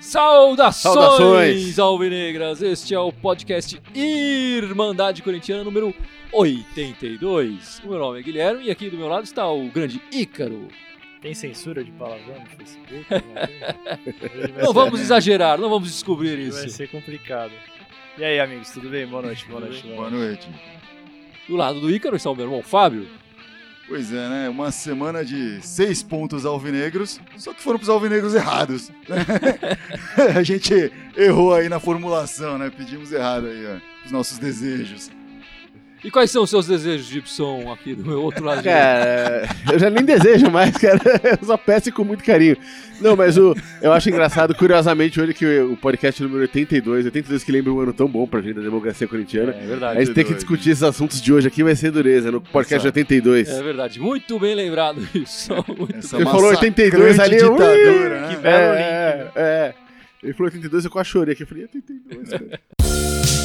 Saudações, Saudações. alvinegras! Este é o podcast Irmandade Corintiana número 82. O meu nome é Guilherme e aqui do meu lado está o grande Ícaro. Tem censura de palavrão no Facebook? Vai Não vamos exagerar, não vamos descobrir Vai isso. ser complicado. E aí, amigos, tudo bem? Boa noite, boa noite. Boa noite. Do lado do Ícaro está o meu irmão Fábio. Pois é, né? Uma semana de seis pontos alvinegros, só que foram pros alvinegros errados. né? A gente errou aí na formulação, né? Pedimos errado aí, ó, os nossos desejos. E quais são os seus desejos, Gibson, aqui do meu outro lado? Cara, eu já nem desejo mais, cara. Eu só peço com muito carinho. Não, mas o, eu acho engraçado, curiosamente, hoje que o podcast número 82, 82 que lembra um ano tão bom pra gente da democracia corintiana. É a verdade. gente tem que 82, discutir esses assuntos de hoje aqui, vai ser dureza, no podcast 82. É verdade. Muito bem lembrado isso. Muito Essa Ele falou 82 massacrante ali, ditadura, né? Que belo link, É, né? é. Ele falou 82, eu quase chorei aqui. Eu falei, 82, cara.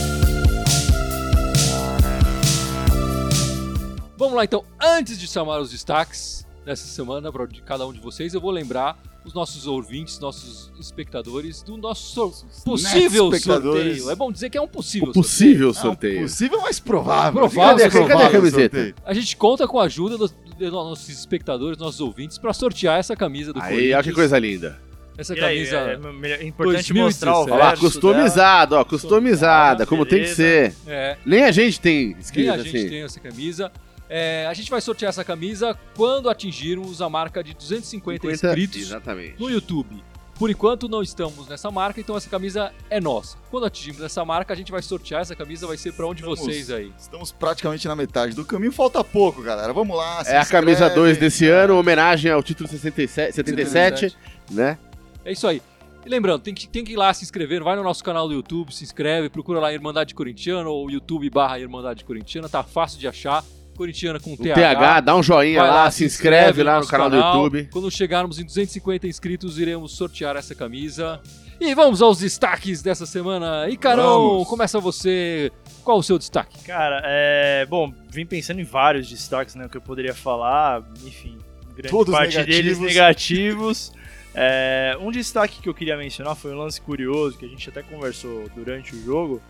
Vamos lá então, antes de chamar os destaques dessa semana para cada um de vocês, eu vou lembrar os nossos ouvintes, nossos espectadores do nosso possível sorteio. É bom dizer que é um possível, O possível sorteio. possível, mas provável. Provável, Cadê, provável. cadê a camiseta? sorteio? A gente conta com a ajuda dos, dos nossos espectadores, nossos ouvintes, para sortear essa camisa do Aí, Corinthians. olha que coisa linda. Essa E aí, camisa. é, é, é importante 2017. mostrar o verso customizada, ó, customizada, como tem que beleza. ser. É, Nem a gente tem nem escrito a gente assim. tem essa camisa. É, a gente vai sortear essa camisa quando atingirmos a marca de 250 inscritos Exatamente. no YouTube. Por enquanto não estamos nessa marca, então essa camisa é nossa. Quando atingirmos essa marca, a gente vai sortear essa camisa, vai ser pra um de Estamos- vocês aí. Estamos praticamente na metade do caminho, falta pouco, galera. Vamos lá. se É a camisa inscreve. 2 desse ano, homenagem ao título 67, 77, né? É isso aí. E lembrando, tem que, tem que ir lá se inscrever, vai no nosso canal do YouTube, se inscreve, procura lá Irmandade Corintiana ou YouTube barra Irmandade Corintiana, tá fácil de achar. Corintiana com O TH. TH, dá um joinha Vai lá, se inscreve lá no nosso canal do YouTube. Quando chegarmos em 250 inscritos, iremos sortear essa camisa. E vamos aos destaques dessa semana. E Carol, Vamos. começa você. Qual o seu destaque? Cara, é. Bom, vim pensando em vários destaques, né? O que eu poderia falar, enfim, grande Todos parte deles negativos. negativos. É, um destaque que eu queria mencionar foi um lance curioso que a gente até conversou durante o jogo.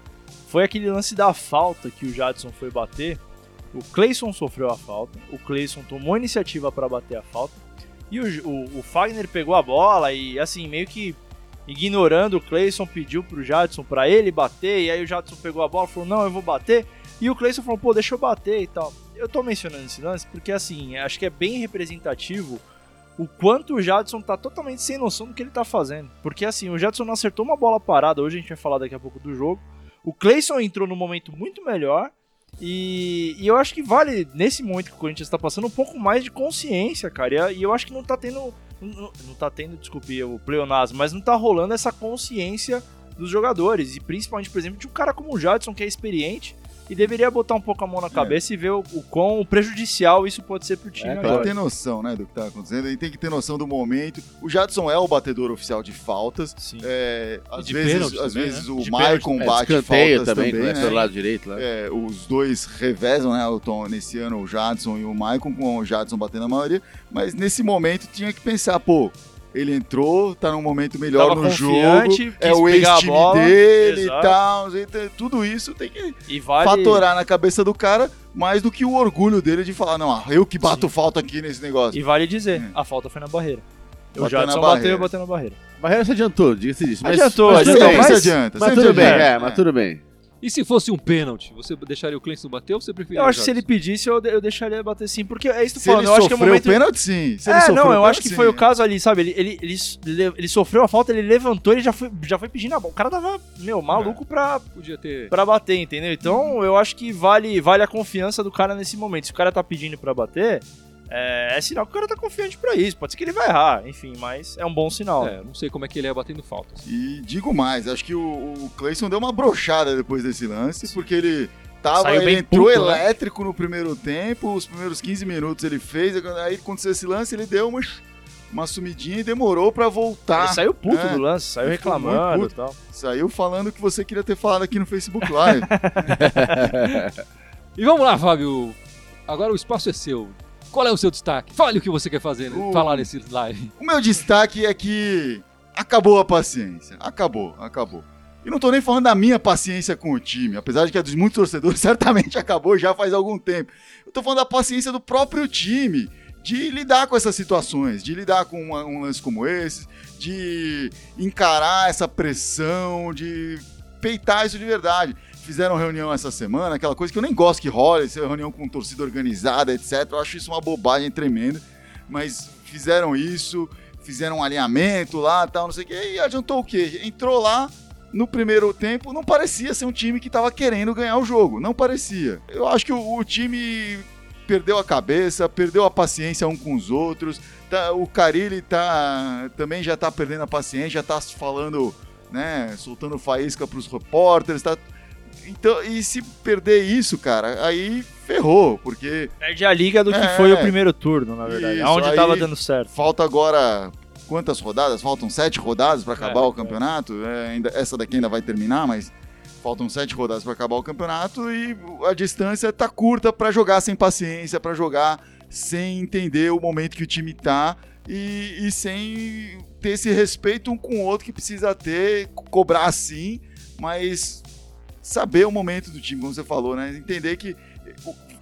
Foi aquele lance da falta que o Jadson foi bater. O Cleison sofreu a falta, o Cleison tomou iniciativa para bater a falta e o, o, o Fagner pegou a bola e assim meio que ignorando o Cleison pediu pro Jadson para ele bater e aí o Jadson pegou a bola e falou não eu vou bater e o Cleison falou pô deixa eu bater e tal. Eu tô mencionando esse lance porque assim acho que é bem representativo o quanto o Jadson tá totalmente sem noção do que ele tá fazendo. Porque assim, o Jadson não acertou uma bola parada, hoje a gente vai falar daqui a pouco do jogo. O Cleison entrou num momento muito melhor. E, e eu acho que vale, nesse momento que o Corinthians tá passando, um pouco mais de consciência, cara. E, e eu acho que não tá tendo. Não, não tá tendo, desculpe, o pleonasmo, mas não tá rolando essa consciência dos jogadores. E principalmente, por exemplo, de um cara como o Jadson, que é experiente. E deveria botar um pouco a mão na cabeça e ver o, o quão prejudicial isso pode ser pro time É, Pra agora. ter noção, né, do que tá acontecendo, ele tem que ter noção do momento. O Jadson é o batedor oficial de faltas. Sim. É, às de vezes, pênalti às também, vezes né? o De Maicon É, bate faltas também, também, né? né? pelo lado direito lá. É, os dois revezam, né? O Tom, nesse ano, o Jadson e o Maicon, com o Jadson batendo a maioria. Mas nesse momento tinha que pensar, pô, ele entrou, tá num momento melhor Tava no jogo. É o ex-time bola, dele e exato. tal. e t- Tudo isso tem que E vale. fatorar na cabeça do cara mais do que o orgulho dele de falar, não, ah, eu que bato Sim. falta aqui nesse negócio. E vale dizer, É. a falta foi na barreira. Bateu Jadson na bateu barreira. e bateu na barreira. Barreira se adiantou, diga-se disso. Mas, Adiantou, mas Mas adiantou, se mas- adianta. Mas tudo bem, é, mas tudo bem. E se fosse um pênalti, você deixaria o Clemson bater ou você preferia Eu acho que se ele pedisse, eu, eu deixaria bater sim. Porque é isso que eu falando. ele Eu acho que é o momento. pênalti, sim. Se ele é, não, eu acho que foi o caso ali, sabe? Ele, ele, ele, ele sofreu a falta, ele levantou, ele já foi, já foi pedindo a bola. O cara tava, meu, maluco pra, Podia ter. pra bater, entendeu? Então eu acho que vale, vale a confiança do cara nesse momento. Se o cara tá pedindo pra bater, é, é sinal que o cara tá confiante pra isso. Pode ser que ele vai errar, enfim, mas é um bom sinal. É, não sei como é que ele é batendo faltas. E digo mais, acho que o, o Clayson deu uma brochada depois desse lance, porque ele tava, Saiu ele bem entrou puto, né? elétrico no primeiro tempo, os primeiros 15 minutos ele fez, aí aconteceu esse lance, ele deu uma, uma sumidinha e demorou pra voltar. Ele saiu puto É, do lance, saiu ele reclamando e tal. Saiu falando o que você queria ter falado aqui no Facebook Live. E vamos lá, Fábio. Agora o espaço é seu. Qual é o seu destaque? Fale o que você quer fazer, O- falar nesse live. O meu destaque é que acabou a paciência. Acabou, acabou. E não tô nem falando da minha paciência com o time, apesar de que a dos muitos torcedores certamente acabou já faz algum tempo. Eu tô falando da paciência do próprio time, de lidar com essas situações, de lidar com um lance como esse, de encarar essa pressão, de peitar isso de verdade. Fizeram reunião essa semana, aquela coisa que eu nem gosto que role, essa reunião com torcida organizada, etc. Eu acho isso uma bobagem tremenda, mas fizeram isso, fizeram um alinhamento lá, tal, não sei o quê, e adiantou o quê? Entrou lá no primeiro tempo, não parecia ser um time que estava querendo ganhar o jogo, não parecia. Eu acho que o, o time perdeu a cabeça, perdeu a paciência um com os outros. tá- o Carilli tá, também já tá perdendo a paciência, já tá falando, né, soltando faísca pros repórteres, tá então, e se perder isso, cara, aí ferrou, porque Perde a liga do que É. foi o primeiro turno, na verdade. Isso, aonde aí- tava dando certo. falta agora quantas rodadas? Faltam sete rodadas para acabar É, o campeonato. É, ainda, essa daqui ainda vai terminar, mas faltam sete rodadas para acabar o campeonato e a distância tá curta para jogar sem paciência, para jogar sem entender o momento que o time tá e, e sem ter esse respeito um com o outro que precisa ter, co- cobrar sim, mas saber o momento do time, como você falou, né? Entender que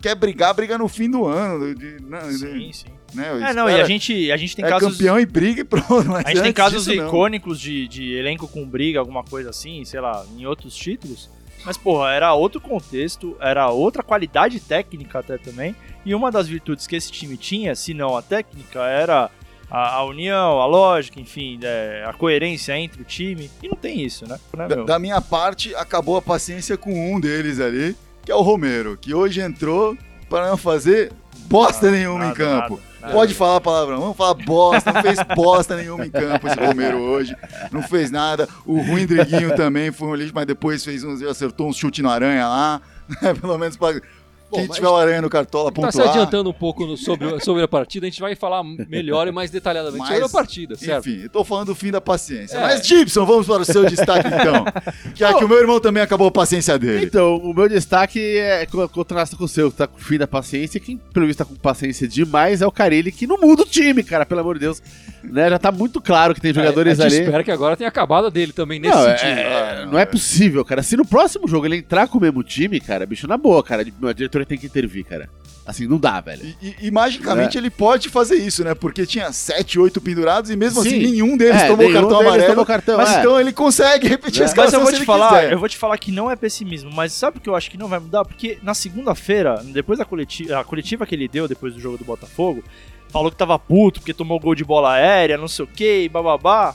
quer brigar, briga no fim do ano, de- de- não, de- Sim, sim. né? É, não, e a gente, a gente tem é casos. campeão e briga e pronto. A gente tem casos disso, icônicos de, de elenco com briga, alguma coisa assim, sei lá, em outros títulos. Mas, porra, era outro contexto, era outra qualidade técnica até também. E uma das virtudes que esse time tinha, se não a técnica, era a, a união, a lógica, enfim, é, a coerência entre o time. E não tem isso, né? né Da, da minha parte, acabou a paciência com um deles ali, que é o Romero, que hoje entrou para não fazer bosta nenhuma em Nada, campo. nada, nada. Pode falar palavrão, vamos falar bosta, não fez bosta nenhuma em campo esse Romero hoje, não fez nada. O Ruim Driguinho também foi um lixo, mas depois fez uns, acertou um chute na aranha lá, né? pelo menos para quem mas tiver o aranha no cartola tá se pontuar. adiantando um pouco no- sobre, sobre a partida, a gente vai falar melhor e mais detalhadamente Mas, sobre a partida, certo? Enfim, eu tô falando do fim da paciência. É. Mas, Gibson, vamos para o seu destaque então. Que é que o meu irmão também acabou a paciência dele. Então, o meu destaque é co- contrasta com o seu, que tá com o fim da paciência. Quem, pelo visto, tá com paciência demais é o Carilli, que não muda o time, cara, pelo amor de Deus. Né, já tá muito claro que tem jogadores a gente ali. espera que agora tenha acabado a dele também nesse Não, é- sentido. é- não é possível, cara. Se no próximo jogo ele entrar com o mesmo time, cara, bicho, na boa, cara, a diretoria tem que intervir, cara. Assim, não dá, velho. E, e- e, magicamente ele pode fazer isso, né? Porque tinha 7, 8 pendurados e mesmo assim Sim. nenhum deles É, tomou nenhum cartão deles amarelo. tomou cartão, mas é. então ele consegue repetir É. a Mas eu vou se te ele falar, quiser. eu vou te falar que não é pessimismo, mas sabe o que eu acho que não vai mudar? Porque na segunda-feira, depois da coletiva, a coletiva que ele deu depois do jogo do Botafogo, falou que tava puto porque tomou gol de bola aérea, não sei o que, bababá.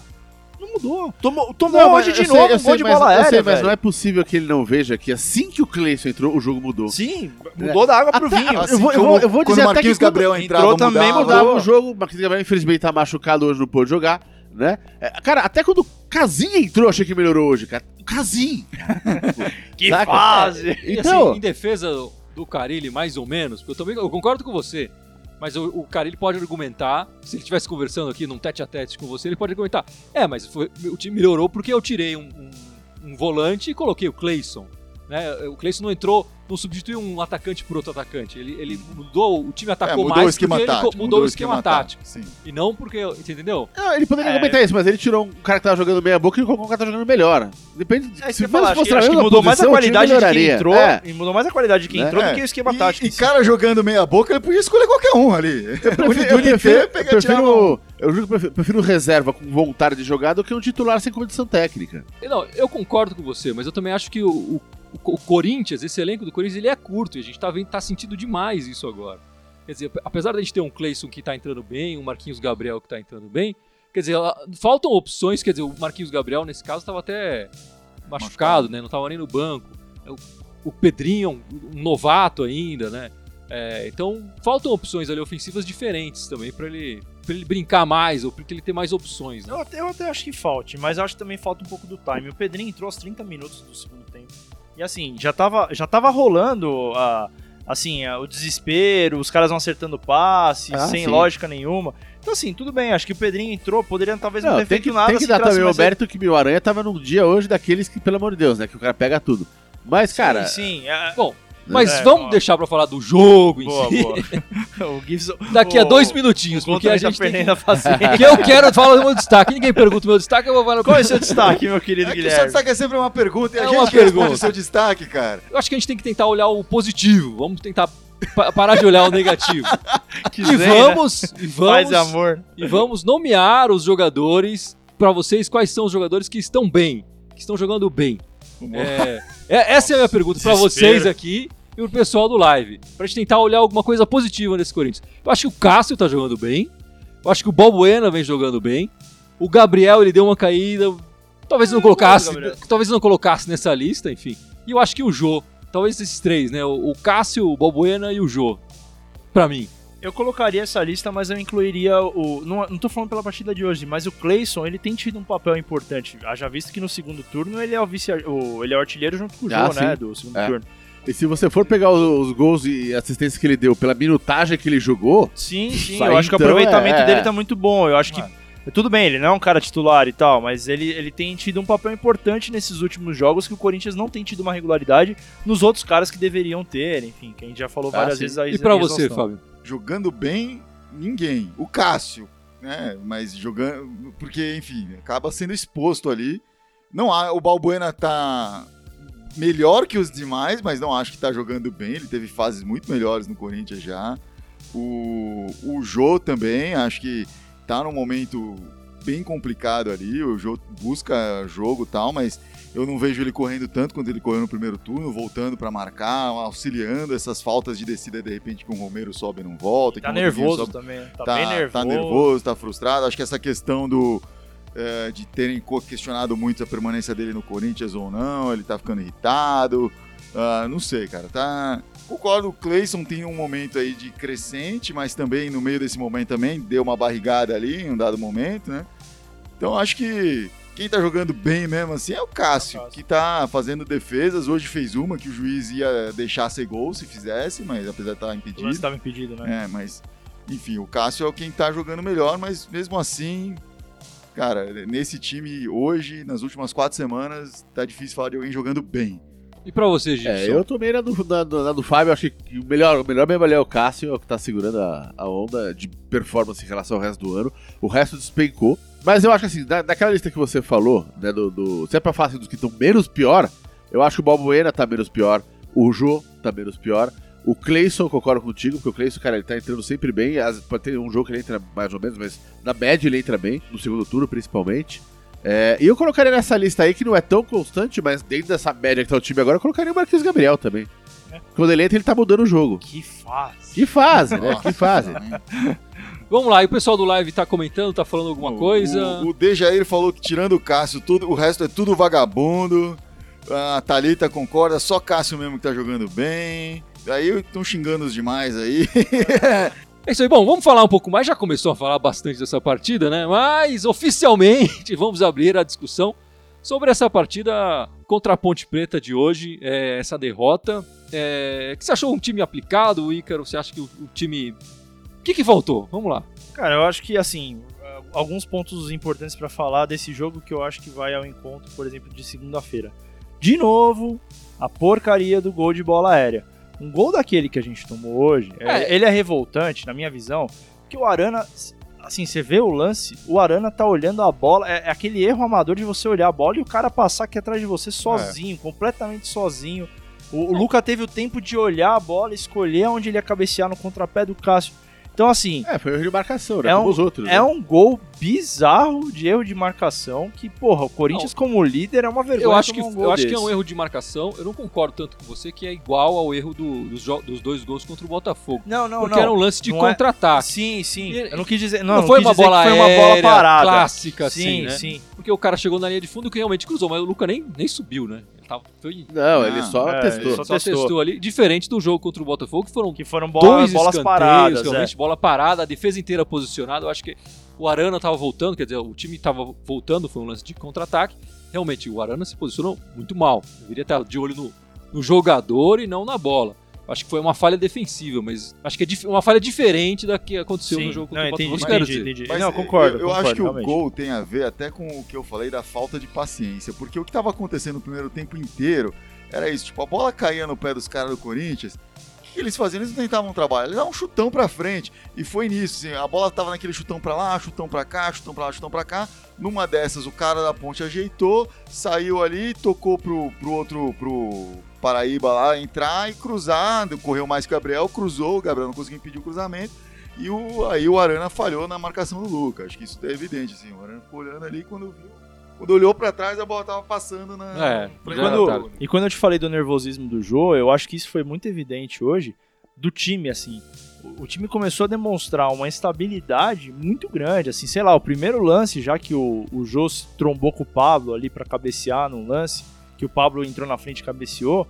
Não mudou. Tomou, tomou Não, hoje de sei- novo um gol de mas- bola aérea, sei, mas não é possível que ele não veja que assim que o Cleison entrou, o jogo mudou. Sim, mudou da água pro Até- vinho. Assim eu vou- eu vou- eu vou quando dizer o até Marquinhos que quando Gabriel entrou entrava, também, mudava. o jogo, o Marquinhos Gabriel infelizmente tá machucado hoje, não pôde jogar, né? É, Cara, até quando o Casim entrou, achei que melhorou hoje, cara. O Casim! Que Saca? fase! E Então- assim, em defesa do Carilli, mais ou menos, porque eu também eu concordo com você. Mas o, o Carilli pode argumentar, se ele estivesse conversando aqui num tete a tete com você, ele pode argumentar. É, mas foi- o time melhorou porque eu tirei um, um- um volante e coloquei o Cleison. Né? O Cleison não entrou, não substituiu um atacante por outro atacante. Ele, ele mudou, o time É, atacou mudou mais o esquema tático. co- mudou, o esquema, tático. Sim. E não porque, você entendeu? Não, ele poderia É. argumentar isso, mas ele tirou um cara que tava jogando meia boca e colocou um cara que tá jogando melhor. Depende. É, se se falar, acho, que, fosse acho que mesma mudou mais a qualidade de quem entrou, É. e mudou mais a qualidade de quem entrou É. do que o esquema E- tático. E, si. cara jogando meia boca, ele podia escolher qualquer um ali. Eu prefiro, eu prefiro, eu prefiro, eu juro que eu prefiro, prefiro reserva com vontade de jogar do que um titular sem condição técnica. Não, eu concordo com você, mas eu também acho que o, o- o Corinthians, esse elenco do Corinthians, ele é curto e a gente tá, vendo, tá sentindo demais isso agora. Quer dizer, apesar da gente ter um Cleison que tá entrando bem, um Marquinhos Gabriel que tá entrando bem, quer dizer, faltam opções, quer dizer, o Marquinhos Gabriel nesse caso tava até machucado, né? Não tava nem no banco. O, o Pedrinho, um, um novato ainda, né? É, então, faltam opções ali ofensivas diferentes também pra ele, pra ele brincar mais ou pra ele ter mais opções, né? Eu até, eu até acho que falte, mas acho que também falta um pouco do time. O Pedrinho entrou aos 30 minutos do segundo tempo. E assim, já tava, já tava rolando a, assim, a- o desespero, os caras vão acertando passe, Ah, sem sim. lógica nenhuma. Então assim, tudo bem, acho que o Pedrinho entrou, poderia talvez não, Não, ter tem feito que, nada tem que dar também o mérito que o Aranha tava num dia hoje daqueles que, pelo amor de Deus, né? Que o cara pega tudo. Mas, cara, Sim, sim. é- Bom, Mas É, vamos boa. deixar pra falar do jogo em Boa, si. boa. o Gibson, Daqui a dois minutinhos, o porque a gente tá tem perdendo a paciência. que... que eu quero falar do meu destaque. Ninguém pergunta o meu destaque, eu vou falar. Qual é o seu destaque, meu querido É que o seu Guilherme? destaque é sempre uma pergunta e a É gente uma que responde pergunta. o seu destaque, cara. Eu acho que a gente tem que tentar olhar o positivo. Vamos tentar pa- parar de olhar o negativo. Que E zen, né? vamos, e Paz vamos, e amor. e vamos nomear os jogadores pra vocês. Quais são os jogadores que estão bem, que estão jogando bem? É, é- essa é a minha pergunta pra Desespero. vocês aqui e pro pessoal do live. Pra gente tentar olhar alguma coisa positiva nesse Corinthians. Eu acho que o Cássio tá jogando bem. Eu acho que o Balbuena vem jogando bem. O Gabriel, ele deu uma caída. Talvez não colocasse, Gabriel. talvez não colocasse nessa lista, enfim. E eu acho que o Jô, talvez esses três, né? O, Cássio, o Balbuena e o Jô. Pra mim. Eu colocaria essa lista, mas eu incluiria o. Não, não tô falando pela partida de hoje, mas o Clayson ele tem tido um papel importante. Haja visto que no segundo turno ele é o vice. O, ele é o artilheiro junto com o Ah, Jô, né? sim. Do segundo É. turno. E se você for pegar os, os gols e assistências que ele deu pela minutagem que ele jogou, Sim, sim. Eu acho que o então, aproveitamento é, dele é. tá muito bom. Eu acho que. Tudo bem, ele não é um cara titular e tal, mas ele, ele tem tido um papel importante nesses últimos jogos que o Corinthians não tem tido uma regularidade nos outros caras que deveriam ter, enfim, que a gente já falou Ah, várias sim. vezes aí. E pra você, Fábio? Jogando bem, ninguém. O Cássio, né? Mas jogando. Porque, enfim, acaba sendo exposto ali. Não há, o Balbuena tá melhor que os demais, mas não acho que tá jogando bem. Ele teve fases muito melhores no Corinthians já. O, o Jô também, acho que tá num momento bem complicado ali. O Jô busca jogo e tal, mas eu não vejo ele correndo tanto quanto ele correu no primeiro turno, voltando pra marcar, auxiliando essas faltas de descida de repente que o Romero sobe e não volta. Tá nervoso sobe- também, né? Tá, tá, bem nervoso. tá nervoso, tá frustrado. Acho que essa questão do eh, de terem questionado muito a permanência dele no Corinthians ou não, ele tá ficando irritado. Ah, não sei, cara. Tá. Concordo, o Cleison tem um momento aí de crescente, mas também no meio desse momento também deu uma barrigada ali em um dado momento, né? Então acho que quem tá jogando bem mesmo assim é o Cássio, É o que tá fazendo defesas. Hoje fez uma que o juiz ia deixar ser gol se fizesse, mas apesar de estar O impedido. lance tava impedido, né? É, mas, enfim, o Cássio é quem tá jogando melhor, mas mesmo assim, cara, nesse time hoje, nas últimas quatro semanas, tá difícil falar de alguém jogando bem. E pra você, Gibson? É, eu tomei na do, na, do- na do Fábio, acho que o melhor, o melhor mesmo ali é o Cássio, é o que tá segurando a, a onda de performance em relação ao resto do ano. O resto despencou. Mas eu acho que assim, da, daquela lista que você falou, né, do, do, se é pra falar assim, dos que estão menos pior, eu acho que o Balbuena tá menos pior, o Jô tá menos pior, o Cleison, concordo contigo, porque o Cleison, cara, ele tá entrando sempre bem, pode ter um jogo que ele entra mais ou menos, mas na média ele entra bem, no segundo turno principalmente. É, e eu colocaria nessa lista aí, que não é tão constante, mas dentro dessa média que tá o time agora, eu colocaria o Marquinhos Gabriel também. É. Quando ele entra, ele tá mudando o jogo. Que fase. Que fase, né? Nossa, Que fase. né? Vamos lá, e o pessoal do live tá comentando, tá falando alguma O- coisa? O, o Dejair falou que tirando o Cássio, tudo, o resto é tudo vagabundo. A Thalita concorda, só Cássio mesmo que tá jogando bem. Aí estão xingando os demais aí. É isso aí, bom, vamos falar um pouco mais. Já começou a falar bastante dessa partida, né? Mas oficialmente vamos abrir a discussão sobre essa partida contra a Ponte Preta de hoje, é, essa derrota. É, que você achou um time aplicado, Ícaro? Você acha que o, o time. O que, que faltou? Vamos lá. Cara, eu acho que assim, alguns pontos importantes pra falar desse jogo que eu acho que vai ao encontro, por exemplo, de segunda-feira. De novo, a porcaria do gol de bola aérea. Um gol daquele que a gente tomou hoje, é, É. ele é revoltante, na minha visão, porque o Arana, assim, você vê o lance, o Arana tá olhando a bola, é, é aquele erro amador de você olhar a bola e o cara passar aqui atrás de você sozinho, completamente sozinho. O, o Luca teve o tempo de olhar a bola, escolher onde ele ia cabecear no contrapé do Cássio. Então, assim, É, foi um erro de marcação, né? É Como um- os outros. é né? um gol bizarro de erro de marcação que, porra, o Corinthians como líder é uma vergonha. Eu acho, que, um gol eu acho que é um erro de marcação. Eu não concordo tanto com você que é igual ao erro do- dos, dos dois gols contra o Botafogo. Não, não, porque não. era um lance de Não é- contra-ataque. Sim, sim. E- Eu não quis dizer. Não, Não, não foi uma dizer bola que foi uma bola parada. clássica, assim, sim, né? sim. Porque o cara chegou na linha de fundo que realmente cruzou, mas o Luca nem, nem subiu, né? Foi, Não, ele Não, só é, testou. ele só testou. testou. ali. Diferente do jogo contra o Botafogo, que foram Que foram bola, dois bolas paradas. é. realmente, bola parada, a defesa inteira posicionada. Eu acho que o Arana tava voltando, quer dizer, o time tava voltando, foi um lance de contra-ataque. Realmente, o Arana se posicionou muito mal. Deveria estar de olho no, no jogador e não na bola. Acho que foi uma falha defensiva, mas acho que é dif- uma falha diferente da que aconteceu Sim. no jogo contra Não, o entendi, Botafogo. Eu quero entendi, entendi. Mas Não, concordo. Eu, eu concordo, acho que realmente. o gol tem a ver até com o que eu falei da falta de paciência, porque o que estava acontecendo no primeiro tempo inteiro era isso. Tipo, a bola caía no pé dos caras do Corinthians. Que, eles faziam? Eles não tentavam trabalho, eles davam um chutão pra frente. E foi nisso, assim, a bola tava naquele chutão pra lá, chutão pra cá, chutão pra lá, chutão pra cá. Numa dessas, o cara da ponte ajeitou, saiu ali, tocou pro, pro outro, pro Paraíba lá entrar e cruzar. Correu mais que o Gabriel, cruzou, o Gabriel não conseguiu impedir o cruzamento. E o, aí o Arana falhou na marcação do Luca. Acho que isso é evidente, assim. O Arana ficou olhando ali quando viu. Quando olhou pra trás, a bola tava passando na. É, quando- tá. E quando eu te falei do nervosismo do Jô, eu acho que isso foi muito evidente hoje do time, assim. O, o time começou a demonstrar uma estabilidade muito grande, assim, sei lá, o primeiro lance, já que o, o Jô se trombou com o Pablo ali pra cabecear num lance, que o Pablo entrou na frente e cabeceou,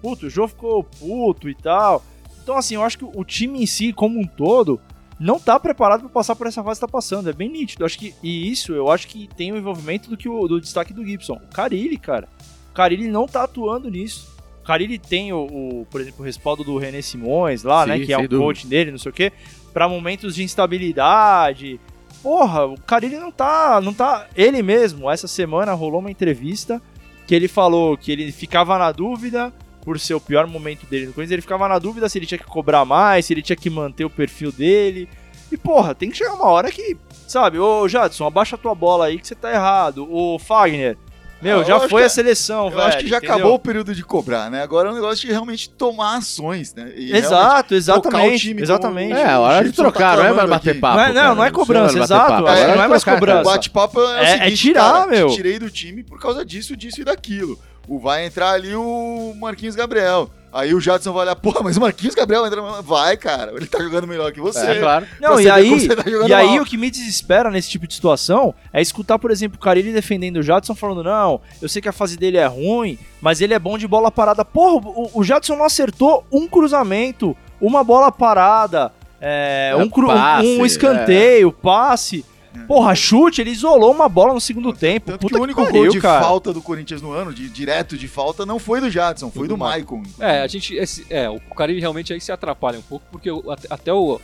puto, o Jô ficou puto e tal. Então, assim, eu acho que o time em si, como um todo, não tá preparado pra passar por essa fase que tá passando. É bem nítido. Eu acho que, e isso eu acho que tem o envolvimento do que o do destaque do Gibson. O Carilli, cara. O Carilli não tá atuando nisso. O Carilli tem o, o, por exemplo, o respaldo do René Simões lá, Sim, né? Que é o dúvida. coach dele, não sei o quê. Pra momentos de instabilidade. Porra, o Carilli não tá, não tá. Ele mesmo, essa semana rolou uma entrevista que ele falou que ele ficava na dúvida por ser o pior momento dele no Corinthians, ele ficava na dúvida se ele tinha que cobrar mais, se ele tinha que manter o perfil dele. E porra, tem que chegar uma hora que, sabe, ô Jadson, abaixa a tua bola aí que você tá errado. Ô Fagner, meu, Ah, eu já foi que- a seleção, Eu velho. acho que já entendeu? acabou o período de cobrar, né? Agora é um negócio de realmente tomar ações, né? E Exato, exatamente. time exatamente. como É, a hora de trocar, tá não é mais bater aqui. papo. Não é- não, não é cobrança, exato. papo. É, Agora não é mais trocar, cobrança. O bate-papo é, o É- é seguinte, tirar, cara, meu. te tirei do time por causa disso, disso e daquilo. O vai entrar ali o Marquinhos Gabriel. Aí o Jadson vai olhar, porra, mas o Marquinhos Gabriel entra. Vai, cara, ele tá jogando melhor que você. É, claro. Não, Pra e aí, tá e aí mal. o que me desespera nesse tipo de situação é escutar, por exemplo, o Carilli defendendo o Jadson falando: não, eu sei que a fase dele é ruim, mas ele é bom de bola parada. Porra, o, o Jadson não acertou um cruzamento, uma bola parada, é, É, um, cru- passe, um escanteio, passe. É. Porra, chute, ele isolou uma bola no segundo tempo. Tanto Puta que o único pariu, gol de cara. falta do Corinthians no ano, de direto de falta, não foi do Jadson, foi do do Maicon. É, a gente. Esse, é, o Carilli realmente aí se atrapalha um pouco, porque o- até, até o,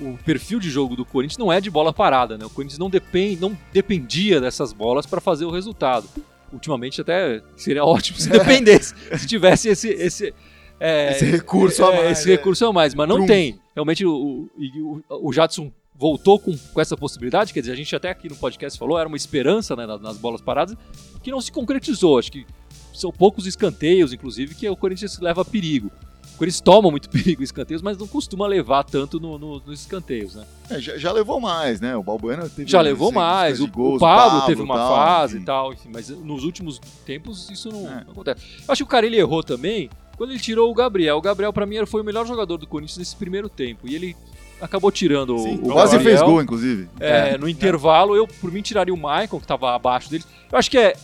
o perfil de jogo do Corinthians não é de bola parada, né? O Corinthians não, depend, não dependia dessas bolas para fazer o resultado. Ultimamente até seria ótimo se dependesse, se tivesse esse. esse é, Esse recurso a é, mais, Esse é. recurso a mais, mas não tem. Realmente o, o, o, o Jadson voltou com, com essa possibilidade, quer dizer, a gente até aqui no podcast falou, era uma esperança né, nas, nas bolas paradas, que não se concretizou. Acho que são poucos escanteios, inclusive, que o Corinthians leva a perigo. O Corinthians toma muito perigo em escanteios, mas não costuma levar tanto no- no- nos escanteios, né? É, já, já levou mais, né? O Balbuena teve Já levou mais, o, gols, o Pablo, teve uma tal, fase enfim. e tal, enfim, mas nos últimos tempos isso não, É. não acontece. Eu acho que o cara ele errou também quando ele tirou o Gabriel. O Gabriel, pra mim, foi o melhor jogador do Corinthians nesse primeiro tempo. E ele acabou tirando Sim, o, o quase Gabriel. fez gol, inclusive. É, no intervalo, eu, por mim, tiraria o Maicon, que tava abaixo dele. Eu acho que é.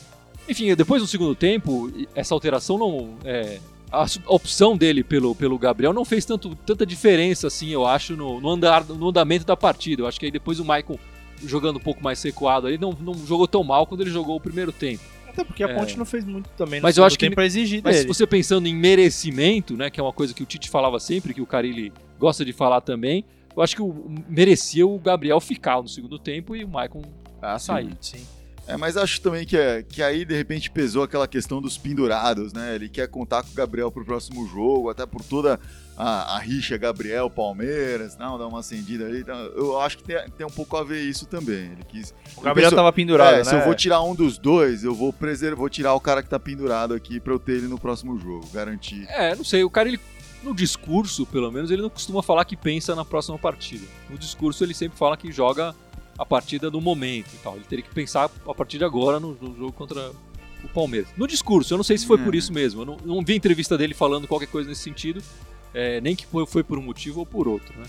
Enfim, depois do segundo tempo, essa alteração não. é, a opção dele pelo, pelo Gabriel não fez tanto, tanta diferença, assim, eu acho, no, no, andar, no andamento da partida. Eu acho que aí depois o Maicon jogando um pouco mais recuado ali, não, não jogou tão mal quando ele jogou o primeiro tempo. Até porque a É. Ponte não fez muito também no Mas eu acho que- pra exigir Mas dele. você pensando em merecimento, né, que é uma coisa que o Tite falava sempre, que o Carilli gosta de falar também, eu acho que o, merecia o Gabriel ficar no segundo tempo e o Maicon Ah, sim. sair. Sim. É, mas acho também que, é, que aí, de repente, pesou aquela questão dos pendurados, né? Ele quer contar com o Gabriel pro próximo jogo, até por toda a, a rixa Gabriel-Palmeiras, não, dá uma acendida ali. Então, eu acho que tem, tem um pouco a ver isso também. Ele quis. O Gabriel pensou, tava pendurado, é, né? se eu vou tirar um dos dois, eu vou preservar, vou tirar o cara que tá pendurado aqui pra eu ter ele no próximo jogo, garantir. É, não sei, o cara, ele, no discurso, pelo menos, ele não costuma falar que pensa na próxima partida. No discurso, ele sempre fala que joga a partida no momento e tal. Ele teria que pensar a partir de agora no, no jogo contra o Palmeiras. No discurso, eu não sei se foi por É. isso mesmo. Eu não, não vi entrevista dele falando qualquer coisa nesse sentido, é, nem que foi, foi por um motivo ou por outro, né?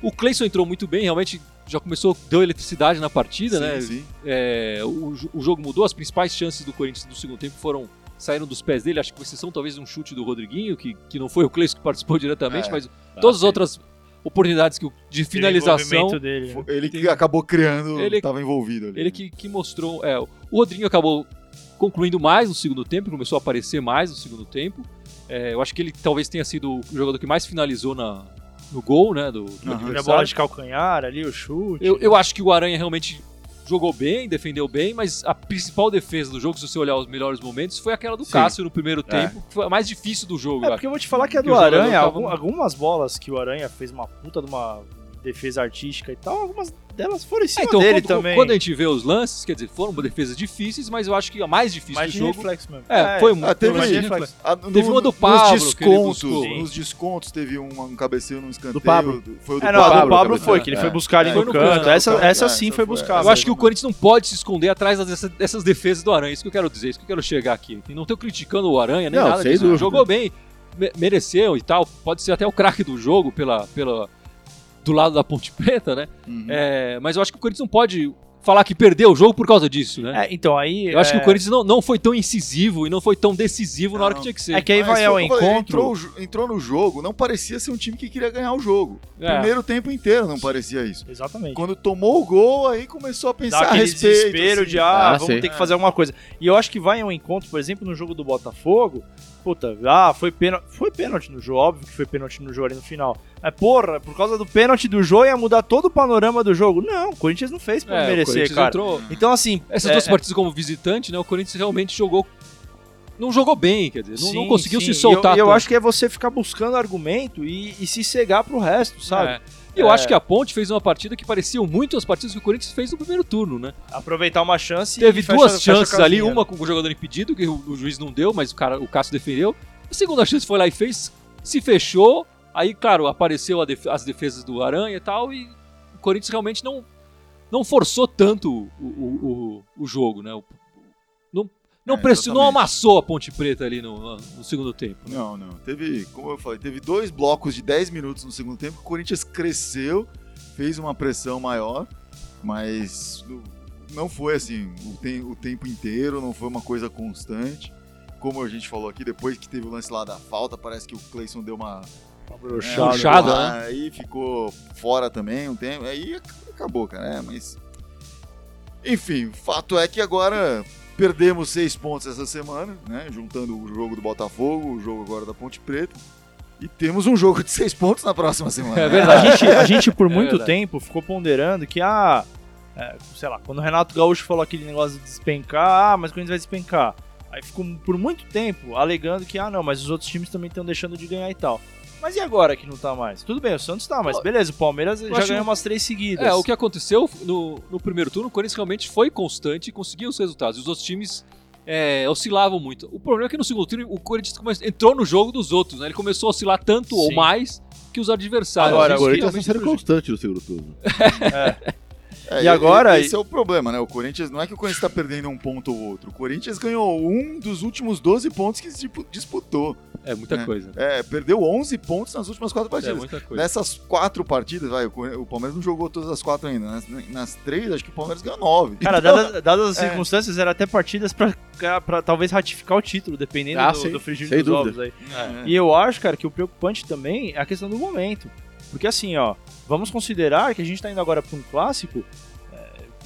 O Cleison entrou muito bem, realmente já começou, deu eletricidade na partida, sim, né? sim. É, o, o jogo mudou, as principais chances do Corinthians no segundo tempo foram saíram dos pés dele, acho que com exceção talvez de um chute do Rodriguinho, que, que não foi o Cleison que participou diretamente, É. mas Ah, todas as outras oportunidades que, de finalização, dele, né? Ele que acabou criando, Ele- tava envolvido ali. ele que, que mostrou. É, o Rodriguinho acabou concluindo mais no segundo tempo, começou a aparecer mais no segundo tempo. É, eu acho que ele talvez tenha sido o jogador que mais finalizou na, no gol, né? Do, do Aham. A adversário. bola de calcanhar ali, o chute. Eu, eu acho que o Aranha realmente jogou bem, defendeu bem, mas a principal defesa do jogo, se você olhar os melhores momentos, foi aquela do Sim. Cássio no primeiro É. tempo, que foi a mais difícil do jogo. É, porque eu vou te falar que a Que do Aranha, tava- algum- algumas bolas que o Aranha fez uma puta de uma defesa artística e tal, algumas delas foram em É, cima então, dele quando, também. quando a gente vê os lances, quer dizer, foram defesas difíceis, mas eu acho que a mais difícil Mais do jogo. reflexo mesmo. É, foi um- Ah, teve- mais de reflexo. reflexo. Ah, no- Teve uma do Pablo, Nos que ele descontos, buscou. nos descontos teve um, um cabeceio num escanteio. Pablo. Foi o do É, não, Pablo. a do Pablo foi, que ele É. foi buscar ali É, no foi no canto. canto, Essa, essa é, sim foi foi- buscar. Eu acho que o Corinthians não pode se esconder atrás dessas, dessas defesas do Aranha. Isso que eu quero dizer, isso que eu quero chegar aqui. E não tô criticando o Aranha nem Não, nada disso. dúvida. Jogou bem, me- mereceu e tal. Pode ser até o craque do jogo pela, pela, do lado da Ponte Preta, né? Uhum. É, mas eu acho que o Corinthians não pode falar que perdeu o jogo por causa disso, né? É, então aí. eu acho é, que o Corinthians não, não foi tão incisivo e não foi tão decisivo na hora que Não. tinha que ser. É que aí Mas vai ao encontro. Entrou, entrou no jogo, não parecia ser um time que queria ganhar o jogo. É. Primeiro tempo inteiro não parecia isso. Exatamente. Quando tomou o gol, aí começou a Dá pensar a aquele respeito. desespero assim. de, ah, Ah, vamos sim. ter que fazer alguma coisa. E eu acho que vai ao encontro, por exemplo, no jogo do Botafogo. Puta, ah, foi pênalti. Foi pênalti no jogo, óbvio que foi pênalti no jogo ali no final. Mas, porra, por causa do pênalti do jogo ia mudar todo o panorama do jogo. Não, o Corinthians não fez pra É, merecer, cara. entrou. Então, assim. Essas é- duas é- partidas como visitante, né? O Corinthians realmente jogou. Não jogou bem, quer dizer, não, não Sim, conseguiu sim. se soltar. E eu, eu acho que é você ficar buscando argumento e, e se cegar pro resto, sabe? É. E eu É. acho que a Ponte fez uma partida que parecia muito as partidas que o Corinthians fez no primeiro turno, né? Aproveitar uma chance Teve e fecha- duas fecha chances ali, casinha. uma com o jogador impedido, que o, o juiz não deu, mas o cara, o Cássio defendeu. A segunda chance foi lá e fez, se fechou. Aí, claro, apareceu def- as defesas do Aranha e tal, e o Corinthians realmente não, não forçou tanto o, o, o, o jogo, né? O- não É, pressionou, não exatamente. amassou a Ponte Preta ali no, no segundo tempo. né? Não, não. Teve, como eu falei, teve dois blocos de 10 minutos no segundo tempo. O Corinthians cresceu, fez uma pressão maior, mas não foi assim o, tem- o tempo inteiro, não foi uma coisa constante. Como a gente falou aqui, depois que teve o lance lá da falta, parece que o Cleison deu uma Uma é, broxada. Puxada, lá, né? Aí ficou fora também um tempo. Aí ac- acabou, cara. É, mas. Enfim, o fato é que agora perdemos seis pontos essa semana, né? Juntando o jogo do Botafogo, o jogo agora da Ponte Preta. E temos um jogo de seis pontos na próxima semana. É A verdade. gente, a gente, por É muito verdade. tempo, ficou ponderando que, ah, é, sei lá, quando o Renato Gaúcho falou aquele negócio de despencar, ah, mas o Corinthians vai despencar. Aí ficou por muito tempo alegando que, ah, não, mas os outros times também estão deixando de ganhar e tal. Mas e agora que não tá mais? Tudo bem, o Santos tá, mas beleza, o Palmeiras já acho- ganhou umas três seguidas. É, o que aconteceu no, no primeiro turno, o Corinthians realmente foi constante e conseguiu os resultados. Os outros times é, oscilavam muito. O problema é que no segundo turno o Corinthians come- entrou no jogo dos outros, né? Ele começou a oscilar tanto ou Sim. mais que os adversários. Agora, o Corinthians tá realmente sendo constante no segundo turno. É, E agora- Esse é o problema, né? O Corinthians. Não é que o Corinthians tá perdendo um ponto ou outro. O Corinthians ganhou um dos últimos 12 pontos que dispu- disputou. É muita É. coisa. É, perdeu 11 pontos nas últimas quatro É partidas. muita coisa. Nessas quatro partidas, vai, o Palmeiras não jogou todas as quatro ainda. Nas, nas três, acho que o Palmeiras ganhou nove. Cara, Então, dadas, dadas as é. circunstâncias, eram até partidas pra, pra talvez ratificar o título, dependendo Ah, do, do frigir dos dúvida. ovos aí. é. E eu acho, cara, que o preocupante também é a questão do momento. Porque assim, ó, vamos considerar que a gente tá indo agora pra um clássico. é,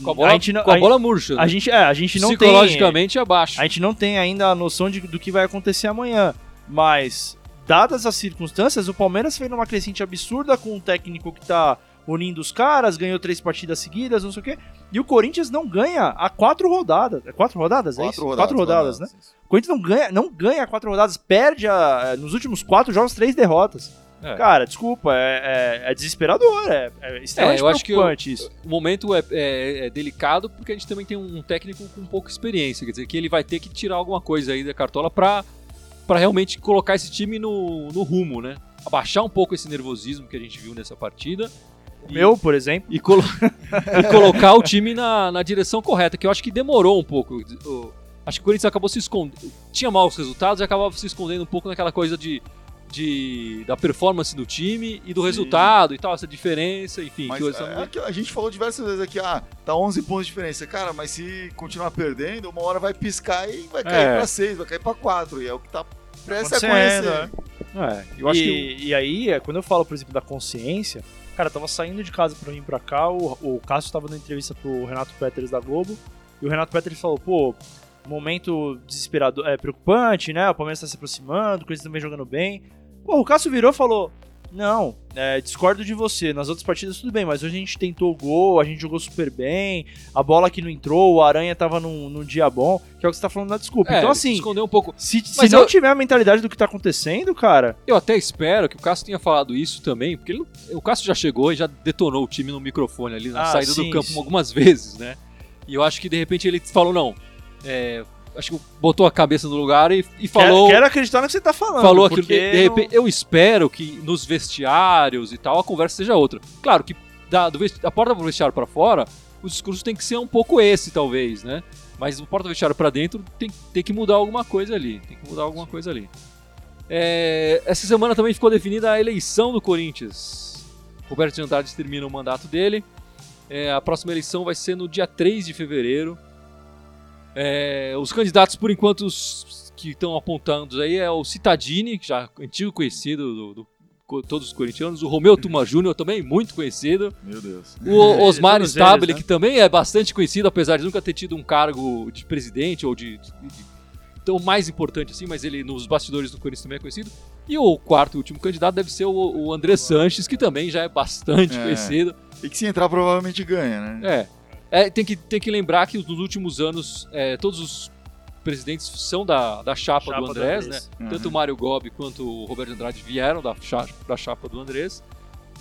Com a bola, a gente não, com a a- bola murcha. a né? gente, é, a gente não tem. Psicologicamente abaixo. A gente não tem ainda a noção de, do que vai acontecer amanhã. Mas, dadas as circunstâncias, o Palmeiras fez uma crescente absurda com um técnico que tá unindo os caras, ganhou três partidas seguidas, não sei o quê. E o Corinthians não ganha há quatro rodadas. É quatro rodadas? é isso? Quatro rodadas. Quatro rodadas, né? O Corinthians não ganha, não ganha quatro rodadas, perde a- nos últimos quatro jogos três derrotas. É. Cara, desculpa, é, é- é desesperador, é, é extremamente eu acho que preocupante isso. O momento é, é- é delicado porque a gente também tem um técnico com pouca experiência. Quer dizer, que ele vai ter que tirar alguma coisa aí da cartola pra, pra realmente colocar esse time no, no rumo, né? Abaixar um pouco esse nervosismo que a gente viu nessa partida. O meu, por exemplo, e, colo- e colocar o time na, na direção correta, que eu acho que demorou um pouco. O- acho que o Corinthians acabou se escondendo. Tinha maus resultados e acabava se escondendo um pouco naquela coisa de, de da performance do time e do Sim. resultado e tal, essa diferença, enfim. Mas é, a gente falou diversas vezes aqui, ah, tá 11 pontos de diferença. Cara, mas se continuar perdendo, uma hora vai piscar e vai cair É. pra 6, vai cair pra 4. E é o que tá prestes a conhecer. né? É, eu acho e, que e aí, é, quando eu falo, por exemplo, da consciência, cara, eu tava saindo de casa pra vir pra cá, o, o Cássio tava dando entrevista pro Renato Peters da Globo, e o Renato Peters falou, pô, momento desesperador, é preocupante, né? O Palmeiras tá se aproximando, o Corinthians também jogando bem. Pô, o Cássio virou e falou: Não, é, discordo de você. Nas outras partidas tudo bem, mas hoje a gente tentou gol, a gente jogou super bem, a bola que não entrou, o Aranha tava num, num dia bom, que é o que você tá falando na desculpa. É, então, assim, escondeu um pouco. se, se não eu- tiver a mentalidade do que tá acontecendo, cara. Eu até espero que o Cássio tenha falado isso também, porque ele o Cássio já chegou e já detonou o time no microfone ali na Ah, saída sim, do campo sim. algumas vezes, né? E eu acho que de repente ele falou, não. é, acho que botou a cabeça no lugar e, e falou. Quero, quero acreditar no que você tá falando. falou aquilo. De, de repente, eu espero que nos vestiários e tal a conversa seja outra. Claro que da, do vesti- da porta do vestiário pra fora, o discurso tem que ser um pouco esse, talvez, né? Mas do porta do vestiário pra dentro tem, tem que mudar alguma coisa ali. Tem que mudar alguma coisa ali. É, essa semana também ficou definida a eleição do Corinthians. Roberto de Andrade termina o mandato dele. É, a próxima eleição vai ser no dia 3 de fevereiro. É, os candidatos, por enquanto, os que estão apontando aí é o Citadini, que já é antigo conhecido do, do- todos os corintianos, o Romeu Tuma Júnior, também muito conhecido, Meu Deus. o Osmar Stabile, eles, né? que também é bastante conhecido, apesar de nunca ter tido um cargo de presidente ou de, de- de- tão mais importante assim, mas ele nos bastidores do Corinthians também é conhecido. E o quarto e último candidato deve ser o, o André Sanches, que também já é bastante É. conhecido. E que se entrar provavelmente ganha, né? É. É, tem, que, tem que lembrar que nos últimos anos, é, todos os presidentes são da, da chapa, Chapa do do Andrés, Andrés. né? Uhum. Tanto o Mário Gobi quanto o Roberto Andrade vieram da, da chapa do Andrés.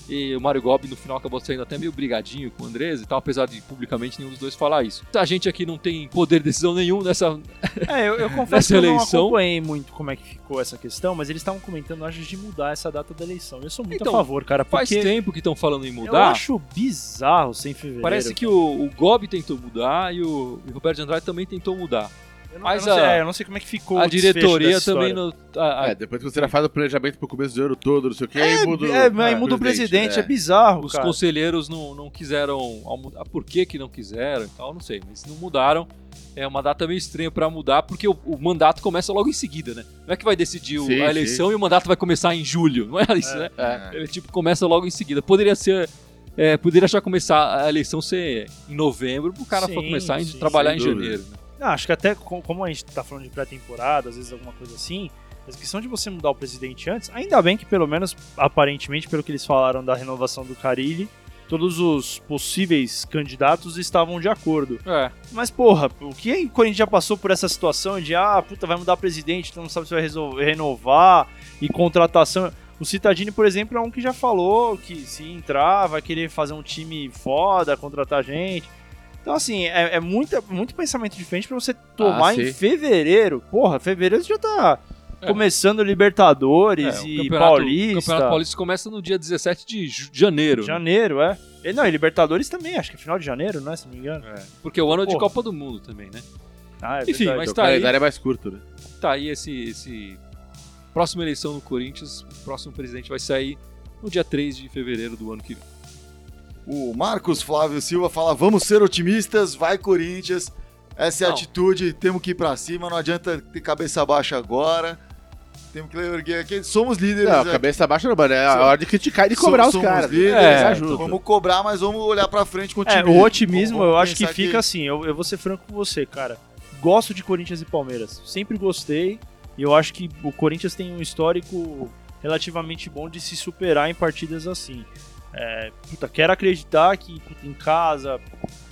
E o Mário Gobi no final acabou saindo até meio brigadinho com o Andrés e tal, apesar de publicamente nenhum dos dois falar isso. A gente aqui não tem poder de decisão nenhum nessa. É, eu, eu confesso que eu não acompanhei muito como é que ficou essa questão, mas eles estavam comentando, acho, de mudar essa data da eleição. Eu sou muito Então, a favor, cara, Faz tempo que estão falando em eu mudar. acho bizarro sem fevereiro. Parece que o, o Gobi tentou mudar e o, e o Roberto Andrade também tentou mudar. Eu não, mas eu não sei, a- é, eu não sei como é que ficou a o diretoria também. No, a- a- É, depois que você já faz o planejamento pro começo do ano todo, não sei o que, É, aí muda, o- é, mas muda o presidente, é, é. bizarro, Os cara. conselheiros não, não quiseram. almu- ah, Por que, que não quiseram e tal, não sei. Mas não mudaram. É uma data meio estranha pra mudar, porque o, o mandato começa logo em seguida, né? Não é que vai decidir o- Sim, a eleição e o mandato vai começar em julho. Não é isso, né? É. Ele tipo começa logo em seguida. Poderia ser. é, poderia já começar a eleição ser em novembro, pro cara Sim, for começar a sim, trabalhar em dúvida. janeiro. Né? Acho que até co- como a gente tá falando de pré-temporada, às vezes alguma coisa assim, a questão de você mudar o presidente antes, ainda bem que pelo menos, aparentemente, pelo que eles falaram da renovação do Carilli, todos os possíveis candidatos estavam de acordo. É. Mas, porra, o que o Corinthians já passou por essa situação de, ah, puta, vai mudar presidente, então não sabe se vai resolver, renovar, e contratação. O Citadini, por exemplo, é um que já falou que se entrar, vai querer fazer um time foda, contratar gente. Então, assim, é, é muita, muito pensamento diferente pra você tomar em sim. fevereiro. Porra, fevereiro já tá É. começando Libertadores É, o e Paulista. o Campeonato Paulista começa no dia 17 de janeiro. né? Janeiro, é. E, não, e Libertadores também, acho que é final de janeiro, né? Se não me engano. É, Porque o ano é de Porra. Copa do Mundo também, né? Ah, é Enfim, verdade. mas O tá aí. calendário é mais curto, né? Tá aí esse, esse. Próxima eleição no Corinthians, o próximo presidente vai sair no dia 3 de fevereiro do ano que vem. O Marcos Flávio Silva fala: vamos ser otimistas, vai Corinthians. Essa é a atitude, temos que ir pra cima, não adianta ter cabeça baixa agora. Temos que erguer aqui. Somos líderes. Não, aqui. cabeça baixa não, mano. É a hora de criticar e de cobrar os somos caras. líderes, É, ajuda. Vamos cobrar, mas vamos olhar pra frente com o É, o otimismo Vamos eu acho que fica assim, eu, eu vou ser franco com você, cara. Gosto de Corinthians e Palmeiras. Sempre gostei. E eu acho que o Corinthians tem um histórico relativamente bom de se superar em partidas assim. É, puta, quero acreditar que puta, em casa,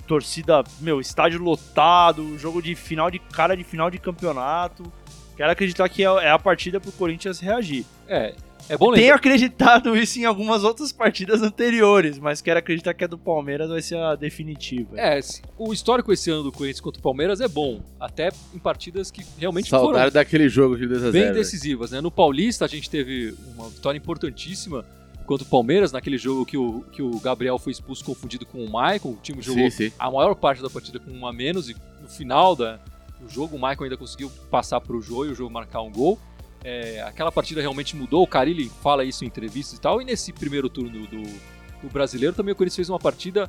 torcida, meu, estádio lotado, jogo de final de cara de final de campeonato. Quero acreditar que é, é a partida pro Corinthians reagir. É, é bom Tenho acreditado isso em algumas outras partidas anteriores, mas quero acreditar que a do Palmeiras vai ser a definitiva. É, o histórico esse ano do Corinthians contra o Palmeiras é bom. Até em partidas que realmente Saudade foram daquele jogo de 2x0. bem decisivas, né? No Paulista a gente teve uma vitória importantíssima contra o Palmeiras, naquele jogo que o, que o Gabriel foi expulso confundido com o Maicon. O time jogou Sim, sim. a maior parte da partida com um a menos e no final da, do jogo o Maicon ainda conseguiu passar para o Jô e o jogo marcar um gol. É, aquela partida realmente mudou, o Carilli fala isso em entrevistas e tal, e nesse primeiro turno do, do brasileiro também o Corinthians fez uma partida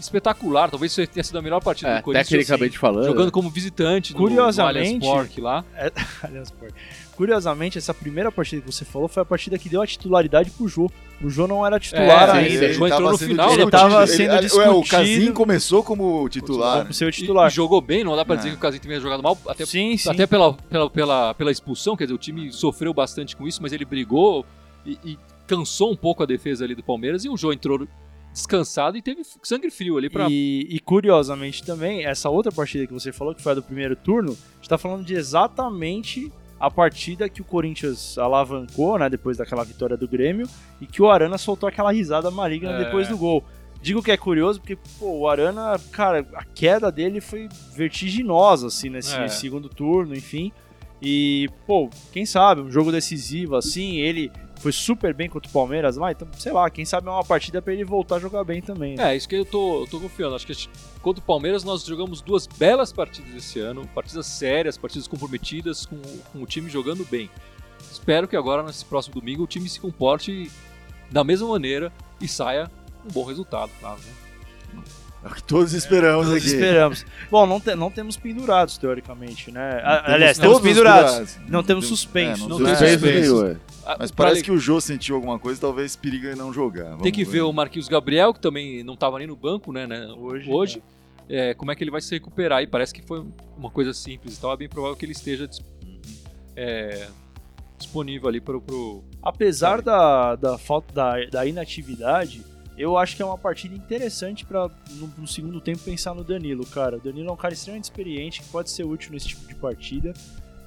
espetacular, talvez isso tenha sido a melhor partida É, do Corinthians. tecnicamente falando. Jogando como visitante no, Curiosamente- no Allianz Parque lá. Allianz Parque. Curiosamente, essa primeira partida que você falou foi a partida que deu a titularidade pro Jô. O Jô não era titular É, ainda. Ele Jô entrou no final, ele discutido. tava sendo Ué, o discutido. Casim começou como titular. Como seu E, titular. e jogou bem, não dá pra dizer É. que o Casim tenha jogado mal, até sim, sim. Até pela, pela, pela, pela expulsão, quer dizer, o time sofreu bastante com isso, mas ele brigou e, e cansou um pouco a defesa ali do Palmeiras e o Jô entrou descansado e teve sangue frio ali pra. E, e, curiosamente também, essa outra partida que você falou, que foi a do primeiro turno, a gente tá falando de exatamente a partida que o Corinthians alavancou, né, depois daquela vitória do Grêmio, e que o Arana soltou aquela risada maligna É. depois do gol. Digo que é curioso porque, pô, o Arana, cara, a queda dele foi vertiginosa, assim, nesse É. segundo turno, enfim. E, pô, quem sabe, um jogo decisivo, assim, ele foi super bem contra o Palmeiras lá, então, sei lá, quem sabe é uma partida pra ele voltar a jogar bem também. né? É, isso que eu tô, eu tô confiando. Acho que gente- contra o Palmeiras nós jogamos duas belas partidas esse ano, partidas sérias, partidas comprometidas, com, com o time jogando bem. Espero que agora, nesse próximo domingo, o time se comporte da mesma maneira e saia um bom resultado, claro. Né? É o que todos esperamos Nós aqui. esperamos. Bom, não, te- não temos pendurados, teoricamente, né? Temos Aliás, temos todos pendurados. pendurados. Não temos É, suspenso. não Não temos tem Suspenso suspenso. nenhum, é. Ah, Mas pra parece que o Jô sentiu alguma coisa, talvez periga em não jogar. Tem Vamos que ver o Marquinhos Gabriel, que também não estava nem no banco, né? né, Hoje, hoje. É, como é que ele vai se recuperar? E parece que foi uma coisa simples. Então é bem provável que ele esteja é, disponível ali para o. Apesar da, da falta da, da inatividade, eu acho que é uma partida interessante pra no, no segundo tempo pensar no Danilo, cara. O Danilo é um cara extremamente experiente que pode ser útil nesse tipo de partida.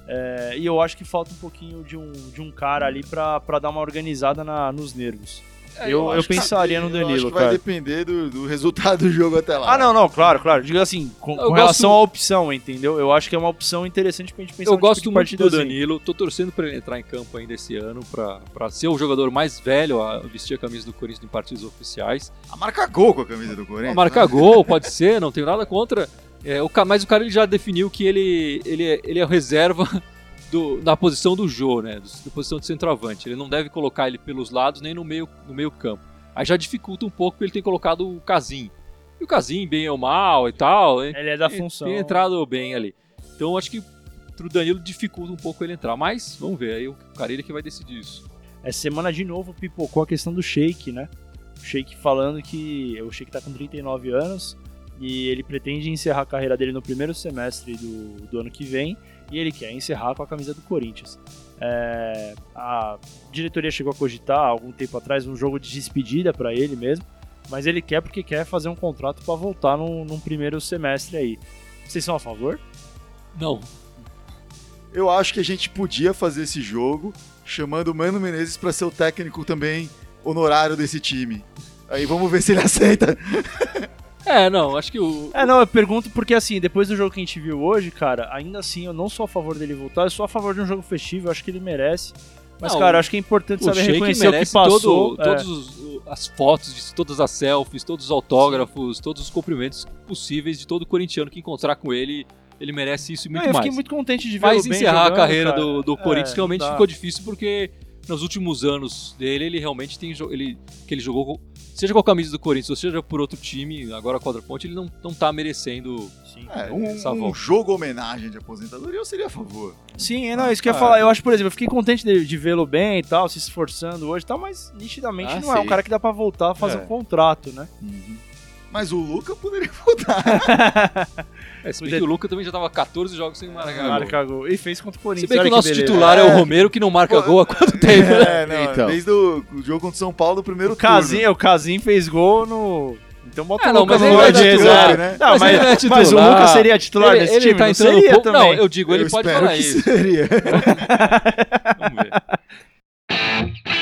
É, e eu acho que falta um pouquinho de um, de um cara ali pra dar uma organizada na- nos nervos. Eu, eu, acho que- pensaria no eu acho Danilo, que vai cara. depender do, do resultado do jogo até lá. Ah, não, não, claro, claro. Digo assim, com, Eu com gosto- relação à opção, entendeu? Eu acho que é uma opção interessante pra gente pensar Eu no gosto tipo de muito do assim. Danilo, tô torcendo para ele entrar em campo ainda esse ano, para ser o jogador mais velho a vestir a camisa do Corinthians em partidos oficiais. A marca gol com a camisa do Corinthians. A marcar né? gol, pode ser, não tenho nada contra. É, o, ca- mas o cara ele já definiu que ele, ele, é, ele é reserva do, na posição do Jô, né? Da posição de centroavante. Ele não deve colocar ele pelos lados nem no meio, no meio campo. Aí já dificulta um pouco ele tem colocado o Casim. E o Casim, bem ou mal e tal, hein? Ele é da função. Tem entrado bem ali. Então acho que pro Danilo dificulta um pouco ele entrar. Mas vamos ver, aí o ele que vai decidir isso. Essa semana de novo pipocou a questão do Sheik, né? O Sheik falando que o Sheik tá com 39 anos e ele pretende encerrar a carreira dele no primeiro semestre do, do ano que vem e ele quer encerrar com a camisa do Corinthians. É, a diretoria chegou a cogitar há algum tempo atrás um jogo de despedida para ele mesmo, mas ele quer porque quer fazer um contrato para voltar num, num primeiro semestre aí. Vocês são a favor? Não, Eu acho que a gente podia fazer esse jogo chamando o Mano Menezes pra ser o técnico também honorário desse time. Aí vamos ver se ele aceita. É, não, acho que o. É, não, eu pergunto porque assim, depois do jogo que a gente viu hoje, cara, ainda assim eu não sou a favor dele voltar, eu sou a favor de um jogo festivo, eu acho que ele merece. Mas, Não, cara, eu acho que é importante saber Sheik reconhecer o que passou. todo- é. todas as fotos, de todas as selfies, todos os autógrafos, todos os cumprimentos possíveis de todo corintiano que encontrar com ele. Ele merece isso e muito eu mais. fiquei muito contente de ver Mas encerrar jogando, a carreira cara. do, do É, Corinthians realmente não dá. ficou difícil porque nos últimos anos dele, ele realmente tem ele que ele jogou seja com a camisa do Corinthians ou seja por outro time, agora a Quadra Ponte, ele não, não tá merecendo. Sim. É, um, Essa um volta. jogo homenagem de aposentadoria eu seria a favor. Sim, é, não, isso que eu ia Ah, falar. Eu acho, por exemplo, eu fiquei contente de, de vê-lo bem e tal, se esforçando hoje e tal, mas nitidamente Ah, não é um cara que dá pra voltar a fazer É. um contrato, né? Mas o Luca poderia voltar. É, se bem Podia- que o Luca também já tava 14 jogos sem marcar gol. Marca gol. E fez contra o Se Corinthians. bem que o nosso beleza. titular é. o É. Romero que não marca Pô, gol há quanto tempo, né? É, não, Então. desde o, o jogo contra o São Paulo, do primeiro O Casim, turno. o Casim fez gol no. Então bota Ah, o não, Lucas mas no lugar não de é titular, reserva. né? Não, Mas mas, é mas o. Lucas seria titular Ele, desse ele time? tá não entrando seria pouco. também. Não, eu digo, ele Eu pode espero falar que isso. seria. Vamos ver.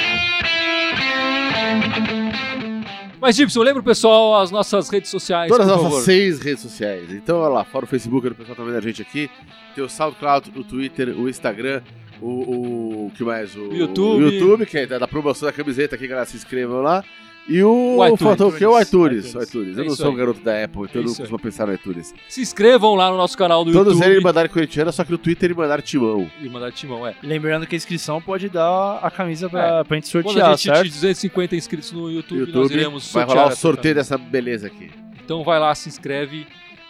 Mas, Gibson, lembra o pessoal as nossas redes sociais, Todas as favor. nossas seis redes sociais. Então, olha lá, fora o Facebook, o pessoal tá vendo a gente aqui. Tem o SoundCloud, o Twitter, o Instagram, o. o, o que mais? O, YouTube. O YouTube, que é da promoção da camiseta aqui, galera, se inscrevam lá. E o. O o que? O iTunes. iTunes. O iTunes. É Eu não isso sou um garoto da Apple, então eu não costumo pensar no iTunes. Se inscrevam lá no nosso canal do Todos YouTube. eles mandaram corintiana, só que no Twitter eles mandaram timão. E mandar timão, é. Lembrando que a inscrição pode dar a camisa pra, pra gente Quando sortear, a gente certo? tiver 250 inscritos no YouTube, nós YouTube iremos vai sortear rolar o essa sorteio dessa beleza aqui. Então vai lá, se inscreve.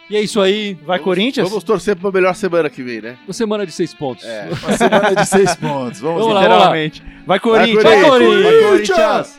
E é isso aí. Vai Corinthians? Vamos torcer pra uma melhor semana que vem, né? Uma semana de seis pontos. É. Uma semana de seis pontos. Vamos, Vamos lá. lá. Literalmente. Vai Corinthians! Vai, Corinthians! Vai, Corinthians!